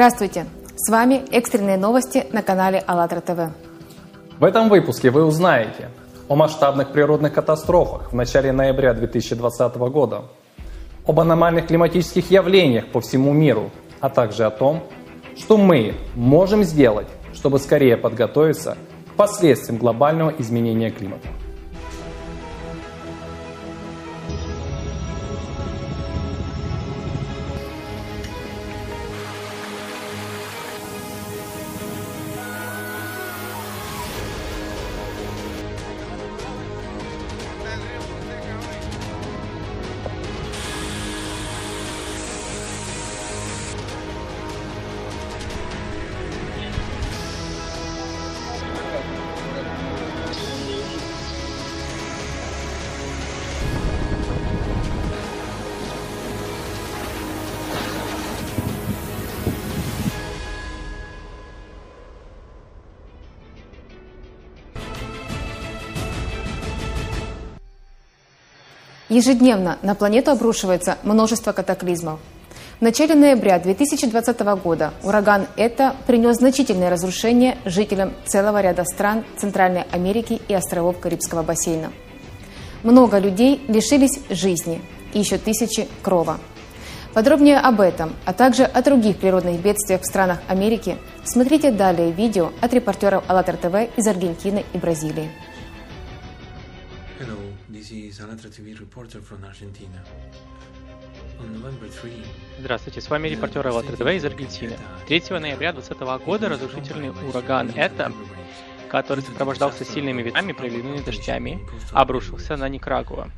Здравствуйте! С вами экстренные новости на канале АЛЛАТРА ТВ. В этом выпуске вы узнаете о масштабных природных катастрофах в начале ноября 2020 года, об аномальных климатических явлениях по всему миру, а также о том, что мы можем сделать, чтобы скорее подготовиться к последствиям глобального изменения климата. Ежедневно на планету обрушивается множество катаклизмов. В начале ноября 2020 года ураган «Это» принес значительные разрушения жителям целого ряда стран Центральной Америки и островов Карибского бассейна. Много людей лишились жизни и еще тысячи крова. Подробнее об этом, а также о других природных бедствиях в странах Америки смотрите далее видео от репортеров АЛЛАТРА ТВ из Аргентины и Бразилии. This is Alatra TV reporter from Argentina. On November 3, Здравствуйте, с вами репортер АЛЛАТРА ТВ из Аргентины. 3 ноября 2020 года разрушительный ураган «Это», который сопровождался сильными ветрами и проливными дождями, обрушился на Никарагуа.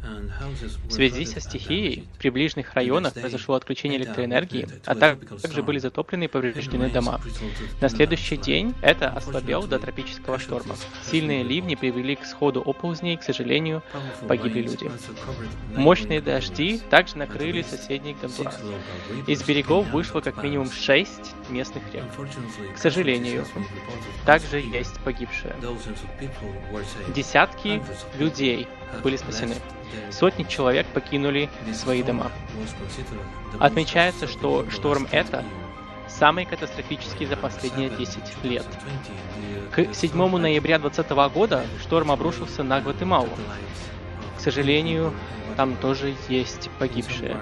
В связи со стихией в приближенных районах произошло отключение электроэнергии, а также были затоплены и повреждены дома. На следующий день это ослабел до тропического шторма. Сильные ливни привели к сходу оползней, к сожалению, погибли люди. Мощные дожди также накрыли соседний Гондурас. Из берегов вышло как минимум шесть местных рек. К сожалению, также есть погибшие. Десятки людей были спасены. Сотни человек покинули свои дома. Отмечается, что шторм «Это» самый катастрофический за последние 10 лет. К 7 ноября 2020 года шторм обрушился на Гватемалу. К сожалению, там тоже есть погибшие.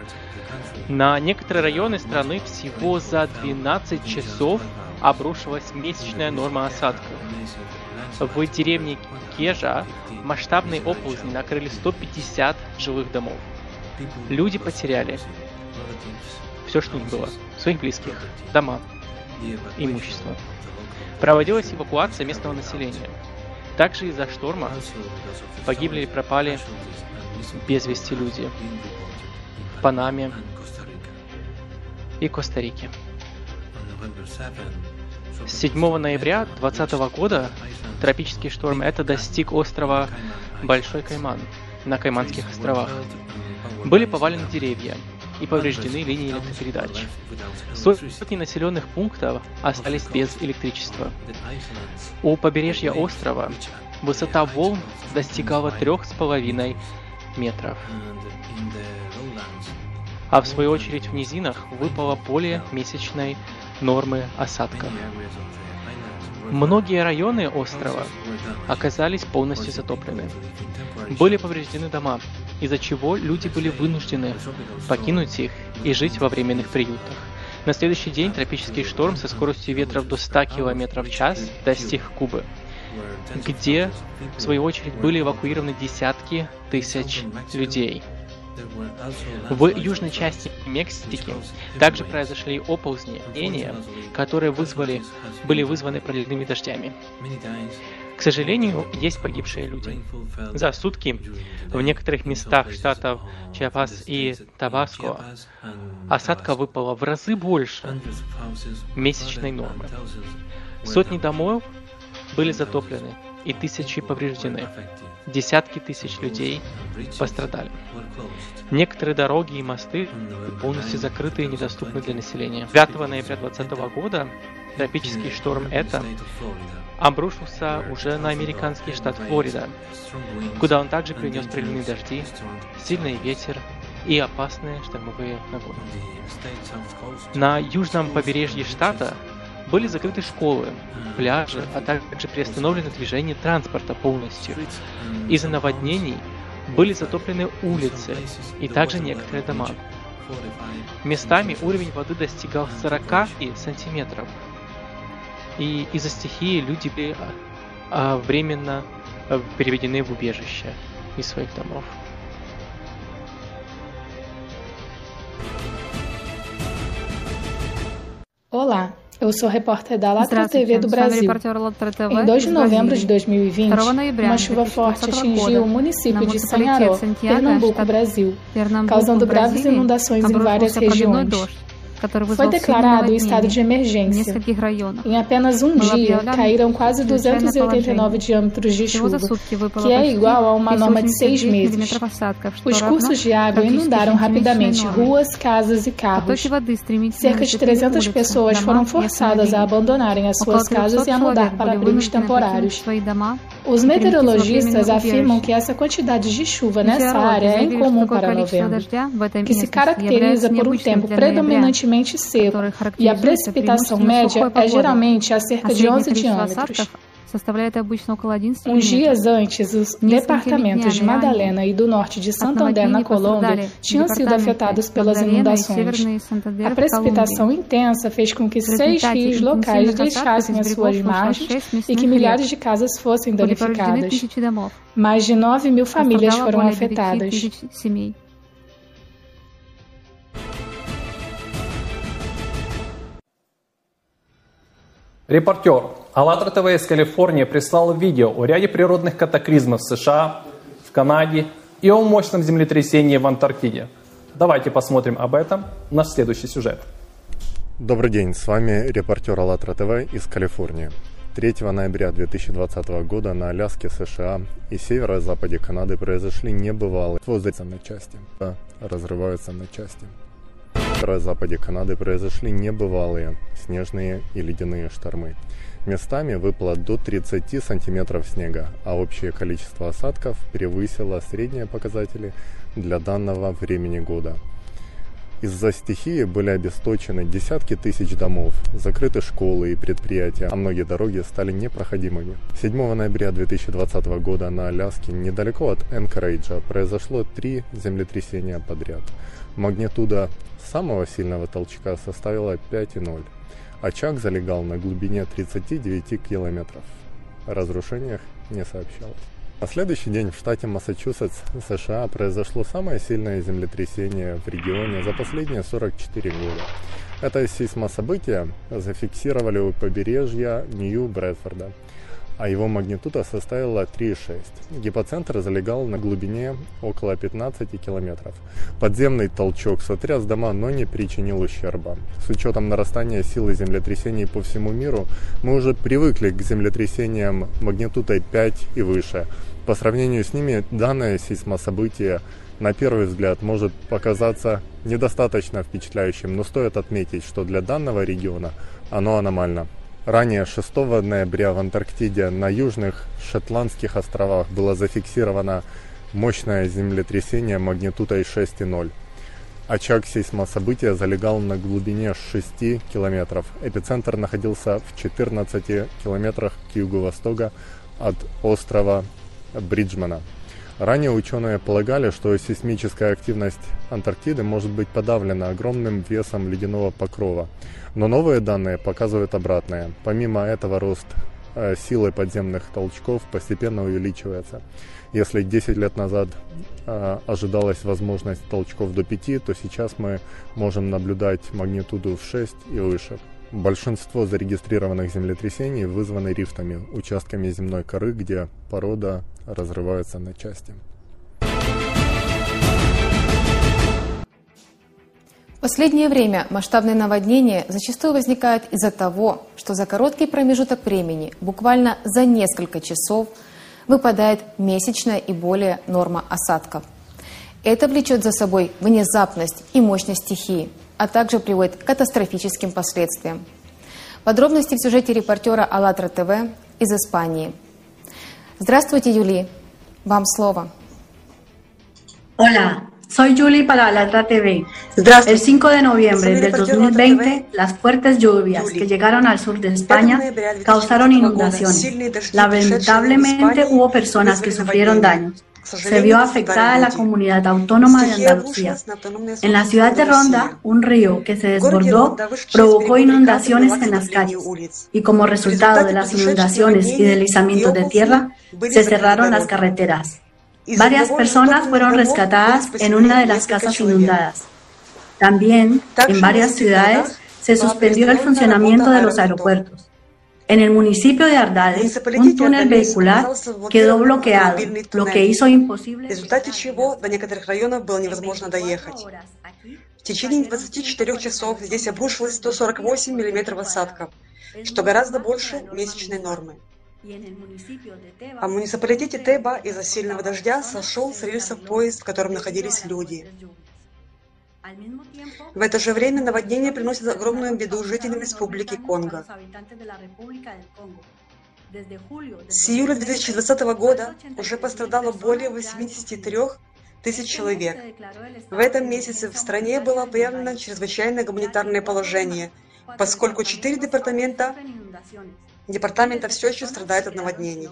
На некоторые районы страны всего за 12 часов обрушилась месячная норма осадков. В деревне Кежа масштабные оползни накрыли 150 жилых домов. Люди потеряли все, что у них было. Своих близких, дома, имущество. Проводилась эвакуация местного населения. Также из-за шторма погибли и пропали без вести люди в Панаме и Коста-Рике. С 7 ноября 2020 года тропический шторм это достиг острова Большой Кайман на Кайманских островах. Были повалены деревья и повреждены линии электропередач. Сотни населенных пунктов остались без электричества. У побережья острова высота волн достигала трех с половиной метров. А в свою очередь в низинах выпало более месячной нормы осадков. Многие районы острова оказались полностью затоплены. Были повреждены дома, из-за чего люди были вынуждены покинуть их и жить во временных приютах. На следующий день тропический шторм со скоростью ветра до 100 км в час достиг Кубы, где, в свою очередь, были эвакуированы десятки тысяч людей. В южной части Мексики также произошли оползни, которые вызвали, были вызваны проливными дождями. К сожалению, есть погибшие люди. За сутки в некоторых местах штатов Чиапас и Табаско осадка выпала в разы больше месячной нормы. Сотни домов были затоплены и тысячи повреждены. Десятки тысяч людей пострадали. Некоторые дороги и мосты полностью закрыты и недоступны для населения. 5 ноября 2020 года тропический шторм «Это» обрушился уже на американский штат Флорида, куда он также принес приливные дожди, сильный ветер и опасные штормовые нагоны. На южном побережье штата были закрыты школы, пляжи, а также приостановлено движение транспорта полностью. Из-за наводнений были затоплены улицы и также некоторые дома. Местами уровень воды достигал 40 сантиметров. И из-за стихии люди были а, временно а, переведены в убежище из своих домов. Olá, Eu sou repórter da Latra TV do Brasil. Em 2 de novembro de 2020, uma chuva forte atingiu o município de Sanharó, Pernambuco, Brasil, causando graves inundações em várias regiões. Foi declarado o estado de emergência. Em apenas um dia, caíram quase 289 diâmetros de chuva, que é igual a uma norma de seis meses. Os cursos de água inundaram rapidamente ruas, casas e carros. Cerca de 300 pessoas foram forçadas a abandonarem as suas casas e a mudar para abrigos temporários. Os meteorologistas afirmam que essa quantidade de chuva nessa área é incomum para novembro, que se caracteriza por um tempo predominantemente seco e a precipitação média é geralmente a cerca de 11 diâmetros. Uns dias antes, os departamentos de Madalena e do norte de Santander, na Colômbia, tinham sido afetados pelas inundações. A precipitação intensa fez com que seis rios locais deixassem as suas margens e que milhares de casas fossem danificadas. Mais de 9 mil famílias foram afetadas. Репортер АЛЛАТРА ТВ из Калифорнии прислал видео о ряде природных катаклизмов в США, в Канаде и о мощном землетрясении в Антарктиде. Давайте посмотрим об этом наш следующий сюжет. Добрый день, с вами репортер АЛЛАТРА ТВ из Калифорнии. 3 ноября 2020 года на Аляске, США и северо-западе Канады произошли небывалые воздействия на части, разрываются на части северо-западе Канады произошли небывалые снежные и ледяные штормы. Местами выпало до 30 сантиметров снега, а общее количество осадков превысило средние показатели для данного времени года. Из-за стихии были обесточены десятки тысяч домов, закрыты школы и предприятия, а многие дороги стали непроходимыми. 7 ноября 2020 года на Аляске, недалеко от Энкорейджа, произошло три землетрясения подряд. Магнитуда самого сильного толчка составила 5,0. Очаг залегал на глубине 39 километров. О разрушениях не сообщалось. На следующий день в штате Массачусетс, США, произошло самое сильное землетрясение в регионе за последние 44 года. Это сейсмособытие зафиксировали у побережья Нью-Брэдфорда а его магнитуда составила 3,6. Гипоцентр залегал на глубине около 15 километров. Подземный толчок сотряс дома, но не причинил ущерба. С учетом нарастания силы землетрясений по всему миру, мы уже привыкли к землетрясениям магнитудой 5 и выше. По сравнению с ними, данное сейсмособытие на первый взгляд может показаться недостаточно впечатляющим, но стоит отметить, что для данного региона оно аномально. Ранее 6 ноября в Антарктиде на южных Шотландских островах было зафиксировано мощное землетрясение магнитудой 6,0. Очаг сейсмособытия залегал на глубине 6 километров. Эпицентр находился в 14 километрах к юго-востока от острова Бриджмана. Ранее ученые полагали, что сейсмическая активность Антарктиды может быть подавлена огромным весом ледяного покрова. Но новые данные показывают обратное. Помимо этого рост э, силы подземных толчков постепенно увеличивается. Если 10 лет назад э, ожидалась возможность толчков до 5, то сейчас мы можем наблюдать магнитуду в 6 и выше. Большинство зарегистрированных землетрясений вызваны рифтами, участками земной коры, где порода разрывается на части. В последнее время масштабные наводнения зачастую возникают из-за того, что за короткий промежуток времени, буквально за несколько часов, выпадает месячная и более норма осадков. Это влечет за собой внезапность и мощность стихии, а также приводит к катастрофическим последствиям. Подробности в сюжете репортера АЛЛАТРА ТВ из Испании. Здравствуйте, Юли. Вам слово. Hola, Soy Julie para Alatra TV. El 5 de noviembre del 2020, las fuertes lluvias que llegaron al sur de España causaron inundaciones. Lamentablemente hubo personas que sufrieron daños. Se vio afectada la comunidad autónoma de Andalucía. En la ciudad de Ronda, un río que se desbordó provocó inundaciones en las calles y como resultado de las inundaciones y deslizamientos de tierra, se cerraron las carreteras. Varias personas fueron rescatadas en una de las casas inundadas. También, en varias ciudades, se suspendió el funcionamiento de los aeropuertos. En el municipio de Ardales, un túnel vehicular quedó bloqueado, lo que hizo imposible. В течение 24 часов здесь обрушилось 148 мм осадков, что гораздо больше месячной нормы. А в муниципалитете Теба из-за сильного дождя сошел с рельсов поезд, в котором находились люди. В это же время наводнение приносит огромную беду жителям Республики Конго. С июля 2020 года уже пострадало более 83 тысяч человек. В этом месяце в стране было объявлено чрезвычайное гуманитарное положение, поскольку четыре департамента Департамента все еще страдает от наводнений.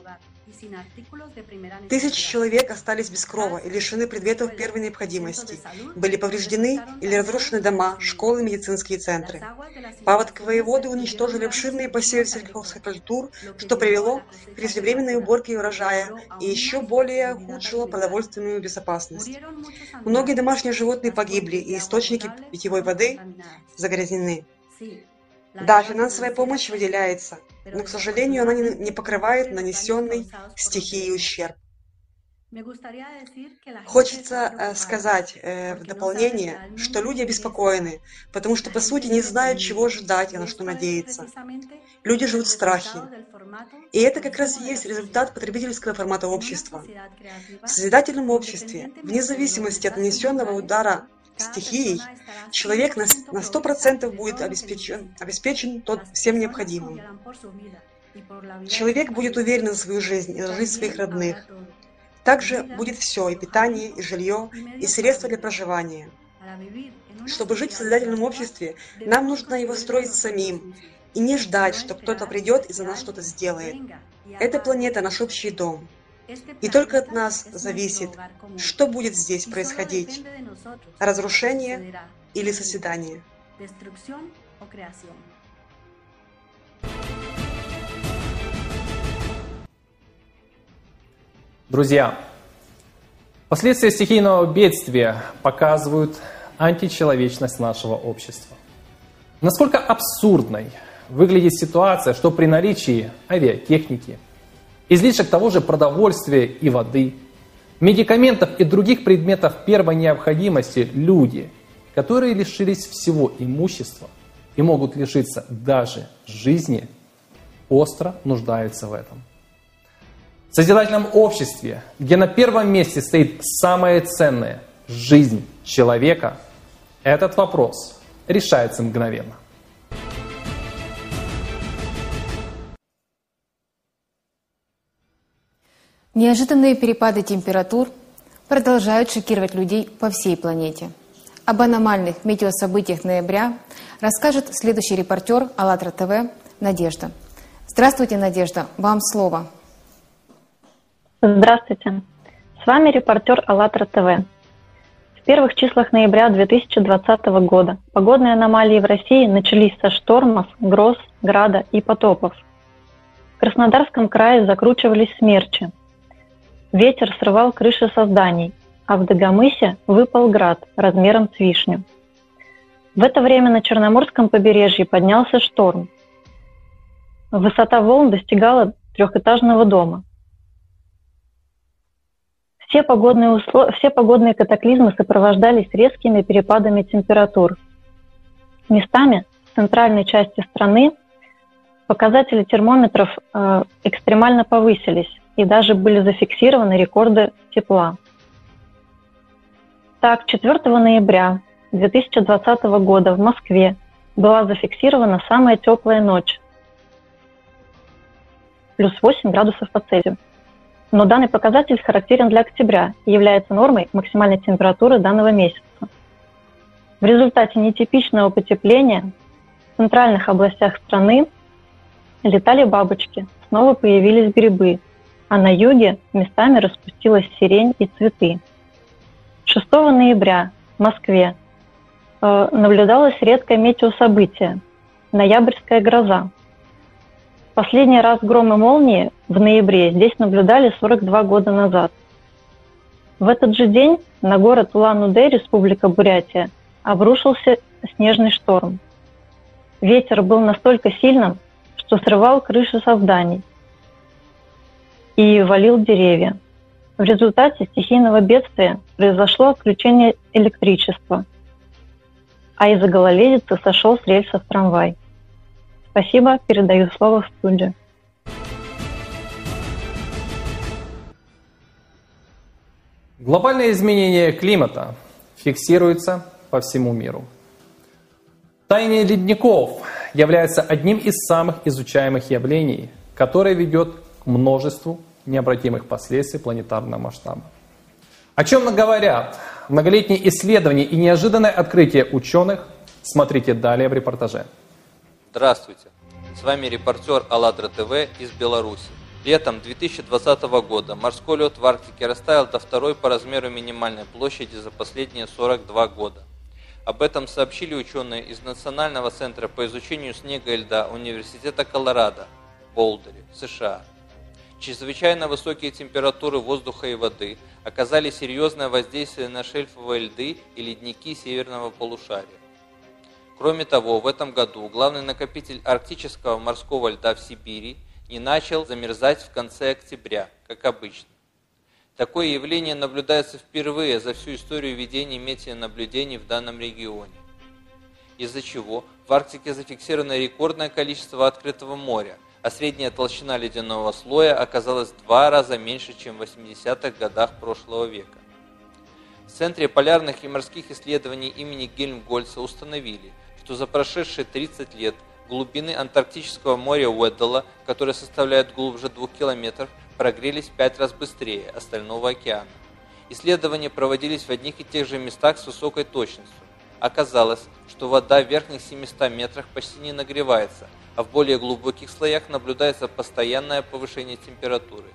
Тысячи человек остались без крова и лишены предметов первой необходимости. Были повреждены или разрушены дома, школы, медицинские центры. Паводковые воды уничтожили обширные посевы сельхозкультур, что привело к преждевременной уборке урожая и еще более ухудшило продовольственную безопасность. Многие домашние животные погибли, и источники питьевой воды загрязнены. Да, финансовая помощь выделяется, но, к сожалению, она не покрывает нанесенный стихией ущерб. Хочется э, сказать э, в дополнение, что люди обеспокоены, потому что по сути не знают, чего ждать и на что надеяться. Люди живут в страхе. И это как раз и есть результат потребительского формата общества. В созидательном обществе, вне зависимости от нанесенного удара стихией, человек на, на 100% будет обеспечен, обеспечен тот всем необходимым. Человек будет уверен в свою жизнь и жизнь своих родных. Также будет все, и питание, и жилье, и средства для проживания. Чтобы жить в созидательном обществе, нам нужно его строить самим, и не ждать, что кто-то придет и за нас что-то сделает. Эта планета – наш общий дом. И только от нас зависит, что будет здесь происходить – разрушение или созидание. Друзья, последствия стихийного бедствия показывают античеловечность нашего общества. Насколько абсурдной выглядит ситуация, что при наличии авиатехники – излишек того же продовольствия и воды, медикаментов и других предметов первой необходимости люди, которые лишились всего имущества и могут лишиться даже жизни, остро нуждаются в этом. В созидательном обществе, где на первом месте стоит самое ценное – жизнь человека, этот вопрос решается мгновенно. Неожиданные перепады температур продолжают шокировать людей по всей планете. Об аномальных метеособытиях ноября расскажет следующий репортер АЛЛАТРА ТВ Надежда. Здравствуйте, Надежда, вам слово. Здравствуйте. С вами репортер АЛЛАТРА ТВ. В первых числах ноября 2020 года погодные аномалии в России начались со штормов, гроз, града и потопов. В Краснодарском крае закручивались смерчи, Ветер срывал крыши со зданий, а в Дагомысе выпал град размером с вишню. В это время на Черноморском побережье поднялся шторм. Высота волн достигала трехэтажного дома. Все погодные, услов... Все погодные катаклизмы сопровождались резкими перепадами температур. Местами в центральной части страны показатели термометров э, экстремально повысились, и даже были зафиксированы рекорды тепла. Так, 4 ноября 2020 года в Москве была зафиксирована самая теплая ночь – плюс 8 градусов по Цельсию. Но данный показатель характерен для октября и является нормой максимальной температуры данного месяца. В результате нетипичного потепления в центральных областях страны летали бабочки, снова появились грибы, а на юге местами распустилась сирень и цветы. 6 ноября в Москве э, наблюдалось редкое метеособытие – ноябрьская гроза. Последний раз гром и молнии в ноябре здесь наблюдали 42 года назад. В этот же день на город Улан-Удэ, Республика Бурятия, обрушился снежный шторм. Ветер был настолько сильным, что срывал крыши со зданий и валил деревья. В результате стихийного бедствия произошло отключение электричества, а из-за гололедицы сошел с рельсов трамвай. Спасибо, передаю слово в студию. Глобальное изменение климата фиксируется по всему миру. Таяние ледников является одним из самых изучаемых явлений, которое ведет к множеству необратимых последствий планетарного масштаба. О чем говорят многолетние исследования и неожиданное открытие ученых, смотрите далее в репортаже. Здравствуйте, с вами репортер АЛЛАТРА ТВ из Беларуси. Летом 2020 года морской лед в Арктике растаял до второй по размеру минимальной площади за последние 42 года. Об этом сообщили ученые из Национального центра по изучению снега и льда Университета Колорадо в Болдере, США. Чрезвычайно высокие температуры воздуха и воды оказали серьезное воздействие на шельфовые льды и ледники северного полушария. Кроме того, в этом году главный накопитель арктического морского льда в Сибири не начал замерзать в конце октября, как обычно. Такое явление наблюдается впервые за всю историю ведения метеонаблюдений в данном регионе, из-за чего в Арктике зафиксировано рекордное количество открытого моря, а средняя толщина ледяного слоя оказалась в два раза меньше, чем в 80-х годах прошлого века. В Центре полярных и морских исследований имени Гельмгольца установили, что за прошедшие 30 лет глубины Антарктического моря Уэддала, которые составляют глубже 2 километров, прогрелись в 5 раз быстрее остального океана. Исследования проводились в одних и тех же местах с высокой точностью. Оказалось, что вода в верхних 700 метрах почти не нагревается, а в более глубоких слоях наблюдается постоянное повышение температуры.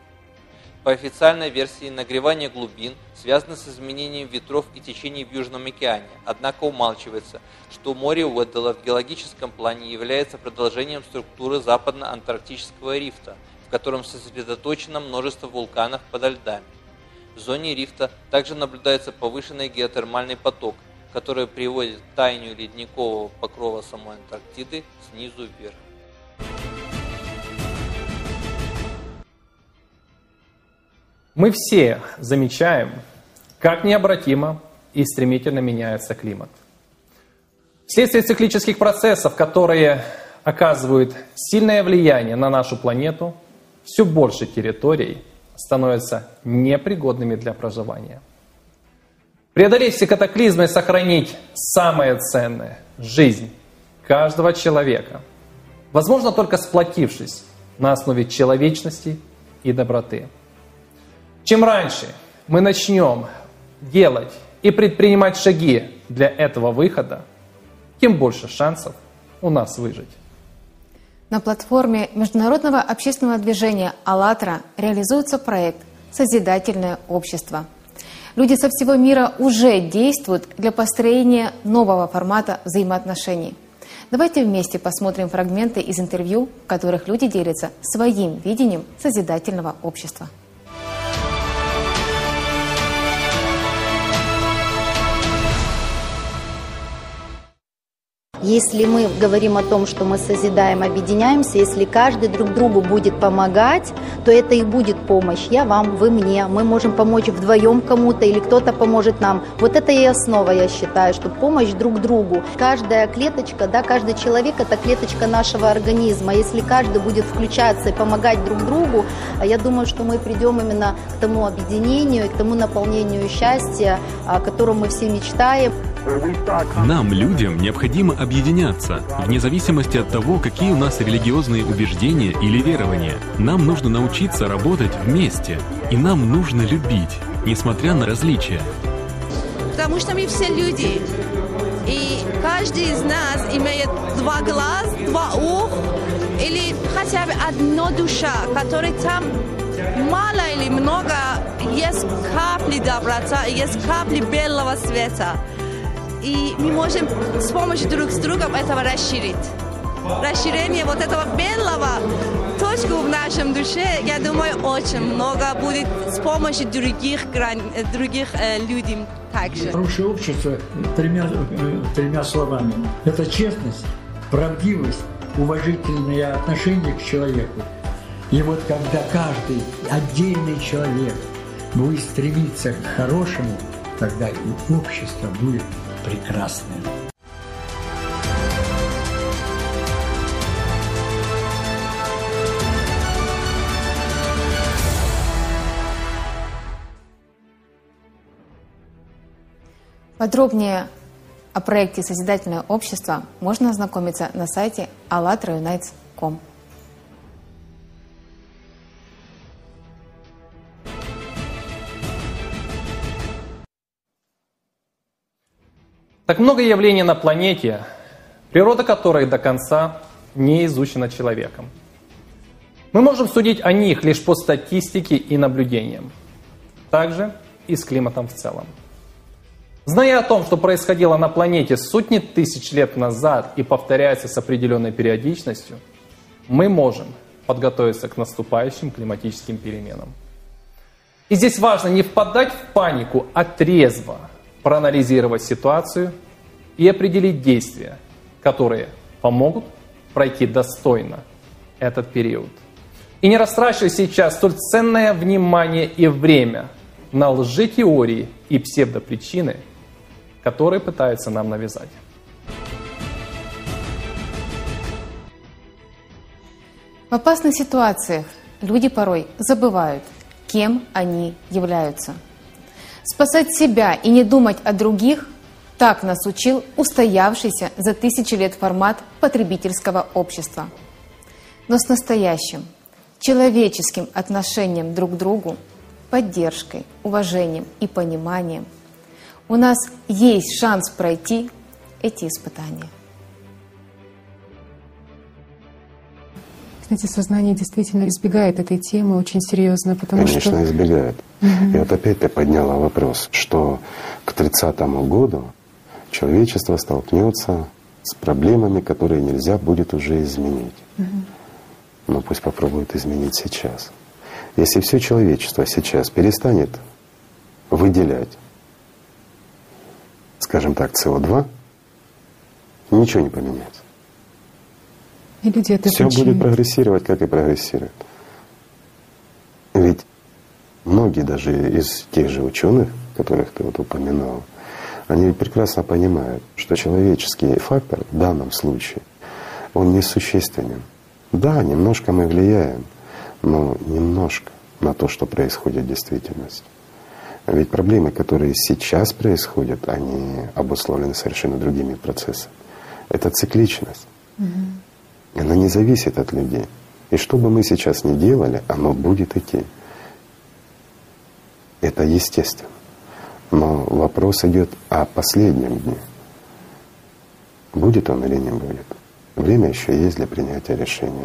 По официальной версии, нагревание глубин связано с изменением ветров и течений в Южном океане, однако умалчивается, что море Уэддела в геологическом плане является продолжением структуры западно-антарктического рифта, в котором сосредоточено множество вулканов подо льдами. В зоне рифта также наблюдается повышенный геотермальный поток, который приводит к таянию ледникового покрова самой Антарктиды снизу вверх. Мы все замечаем, как необратимо и стремительно меняется климат. Вследствие циклических процессов, которые оказывают сильное влияние на нашу планету, все больше территорий становятся непригодными для проживания. Преодолеть все катаклизмы и сохранить самое ценное – жизнь каждого человека. Возможно только сплотившись на основе человечности и доброты. Чем раньше мы начнем делать и предпринимать шаги для этого выхода, тем больше шансов у нас выжить. На платформе международного общественного движения «АЛЛАТРА» реализуется проект «Созидательное общество». Люди со всего мира уже действуют для построения нового формата взаимоотношений. Давайте вместе посмотрим фрагменты из интервью, в которых люди делятся своим видением созидательного общества. Если мы говорим о том, что мы созидаем, объединяемся, если каждый друг другу будет помогать, то это и будет помощь. Я вам, вы мне. Мы можем помочь вдвоем кому-то или кто-то поможет нам. Вот это и основа, я считаю, что помощь друг другу. Каждая клеточка, да, каждый человек – это клеточка нашего организма. Если каждый будет включаться и помогать друг другу, я думаю, что мы придем именно к тому объединению, к тому наполнению счастья, о котором мы все мечтаем. Нам, людям, необходимо объединяться, вне зависимости от того, какие у нас религиозные убеждения или верования. Нам нужно научиться работать вместе, и нам нужно любить, несмотря на различия. Потому что мы все люди, и каждый из нас имеет два глаз, два ух, или хотя бы одна душа, которая там мало или много есть капли доброта, есть капли белого света. И мы можем с помощью друг с другом этого расширить. Расширение вот этого белого точку в нашем душе, я думаю, очень много будет с помощью других, грань, других э, людей также. Хорошее общество тремя, э, тремя словами. Это честность, правдивость, уважительное отношение к человеку. И вот когда каждый отдельный человек будет стремиться к хорошему, тогда и общество будет прекрасным. Подробнее о проекте «Созидательное общество» можно ознакомиться на сайте allatraunites.com. Так много явлений на планете, природа которой до конца не изучена человеком. Мы можем судить о них лишь по статистике и наблюдениям. Также и с климатом в целом. Зная о том, что происходило на планете сотни тысяч лет назад и повторяется с определенной периодичностью, мы можем подготовиться к наступающим климатическим переменам. И здесь важно не впадать в панику, а трезво проанализировать ситуацию и определить действия, которые помогут пройти достойно этот период. И не растрачивать сейчас столь ценное внимание и время на лжетеории и псевдопричины, которые пытаются нам навязать. В опасных ситуациях люди порой забывают, кем они являются – Спасать себя и не думать о других – так нас учил устоявшийся за тысячи лет формат потребительского общества. Но с настоящим, человеческим отношением друг к другу, поддержкой, уважением и пониманием у нас есть шанс пройти эти испытания. Знаете, сознание действительно избегает этой темы очень серьезно, потому Конечно, что... Конечно, избегает. Угу. И вот опять ты подняла вопрос, что к 30 году человечество столкнется с проблемами, которые нельзя будет уже изменить. Угу. Но пусть попробует изменить сейчас. Если все человечество сейчас перестанет выделять, скажем так, СО2, ничего не поменяется. И люди это Все будет прогрессировать, как и прогрессирует. Ведь многие даже из тех же ученых, которых ты вот упоминал, они прекрасно понимают, что человеческий фактор в данном случае, он несущественен. Да, немножко мы влияем, но немножко на то, что происходит в действительности. Ведь проблемы, которые сейчас происходят, они обусловлены совершенно другими процессами. Это цикличность. Угу. Она не зависит от людей. И что бы мы сейчас ни делали, оно будет идти. Это естественно. Но вопрос идет о последнем дне. Будет он или не будет. Время еще есть для принятия решения.